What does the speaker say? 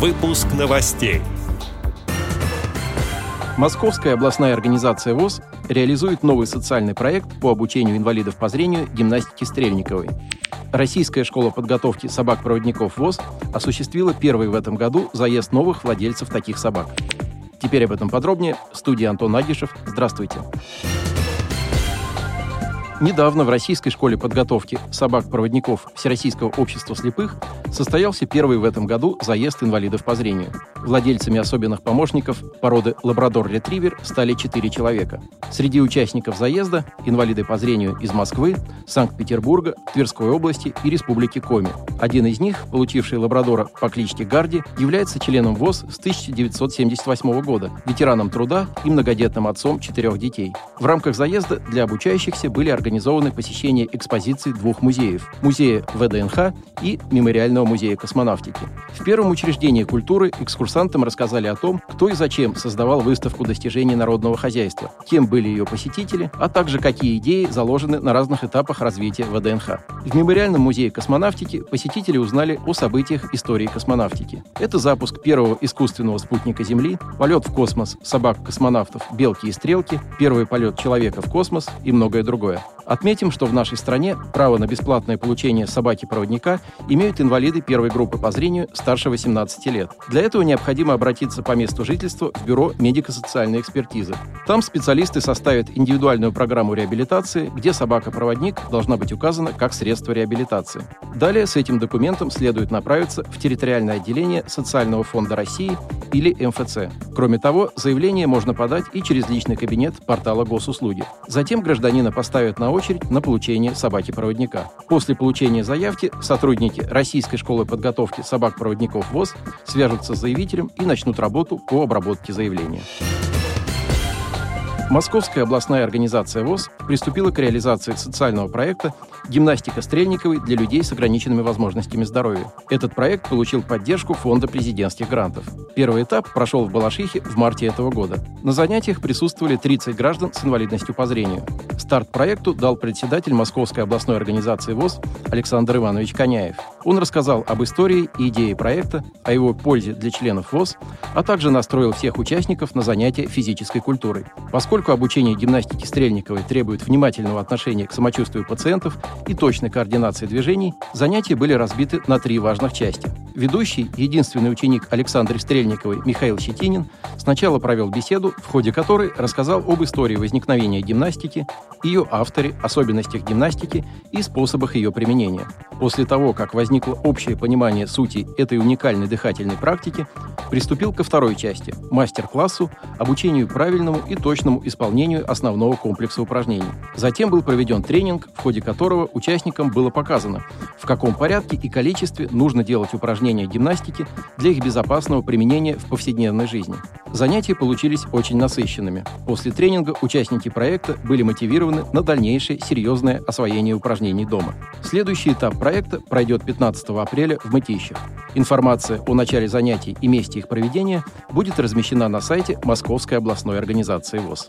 Выпуск новостей. Московская областная организация ВОЗ реализует новый социальный проект по обучению инвалидов по зрению гимнастики Стрельниковой. Российская школа подготовки собак-проводников ВОЗ осуществила первый в этом году заезд новых владельцев таких собак. Теперь об этом подробнее. Студия Антон Агишев. Здравствуйте. Здравствуйте. Недавно в Российской школе подготовки собак-проводников Всероссийского общества слепых состоялся первый в этом году заезд инвалидов по зрению. Владельцами особенных помощников породы лабрадор-ретривер стали четыре человека. Среди участников заезда – инвалиды по зрению из Москвы, Санкт-Петербурга, Тверской области и Республики Коми. Один из них, получивший лабрадора по кличке Гарди, является членом ВОЗ с 1978 года, ветераном труда и многодетным отцом четырех детей. В рамках заезда для обучающихся были организованы организованы посещение экспозиций двух музеев – музея ВДНХ и Мемориального музея космонавтики. В первом учреждении культуры экскурсантам рассказали о том, кто и зачем создавал выставку достижений народного хозяйства, кем были ее посетители, а также какие идеи заложены на разных этапах развития ВДНХ. В Мемориальном музее космонавтики посетители узнали о событиях истории космонавтики. Это запуск первого искусственного спутника Земли, полет в космос собак-космонавтов «Белки и стрелки», первый полет человека в космос и многое другое. Отметим, что в нашей стране право на бесплатное получение собаки-проводника имеют инвалиды первой группы по зрению старше 18 лет. Для этого необходимо обратиться по месту жительства в Бюро медико-социальной экспертизы. Там специалисты составят индивидуальную программу реабилитации, где собака-проводник должна быть указана как средство реабилитации. Далее с этим документом следует направиться в территориальное отделение Социального фонда России или МФЦ. Кроме того, заявление можно подать и через личный кабинет портала госуслуги. Затем гражданина поставят на очередь на получение собаки-проводника. После получения заявки сотрудники Российской школы подготовки собак-проводников ВОЗ свяжутся с заявителем и начнут работу по обработке заявления. Московская областная организация ВОЗ приступила к реализации социального проекта «Гимнастика Стрельниковой для людей с ограниченными возможностями здоровья». Этот проект получил поддержку Фонда президентских грантов. Первый этап прошел в Балашихе в марте этого года. На занятиях присутствовали 30 граждан с инвалидностью по зрению. Старт проекту дал председатель Московской областной организации ВОЗ Александр Иванович Коняев. Он рассказал об истории и идее проекта, о его пользе для членов ВОЗ, а также настроил всех участников на занятия физической культурой. Поскольку обучение гимнастики Стрельниковой требует внимательного отношения к самочувствию пациентов и точной координации движений, занятия были разбиты на три важных части. Ведущий, единственный ученик Александры Стрельниковой Михаил Щетинин сначала провел беседу, в ходе которой рассказал об истории возникновения гимнастики, ее авторе, особенностях гимнастики и способах ее применения. После того, как возникло общее понимание сути этой уникальной дыхательной практики, приступил ко второй части – мастер-классу, обучению правильному и точному исполнению основного комплекса упражнений. Затем был проведен тренинг, в ходе которого участникам было показано, в каком порядке и количестве нужно делать упражнения гимнастики для их безопасного применения в повседневной жизни. Занятия получились очень насыщенными. После тренинга участники проекта были мотивированы на дальнейшее серьезное освоение упражнений дома. Следующий этап проекта пройдет 15 апреля в Мытищах. Информация о начале занятий и месте их проведения будет размещена на сайте Московской областной организации ВОЗ.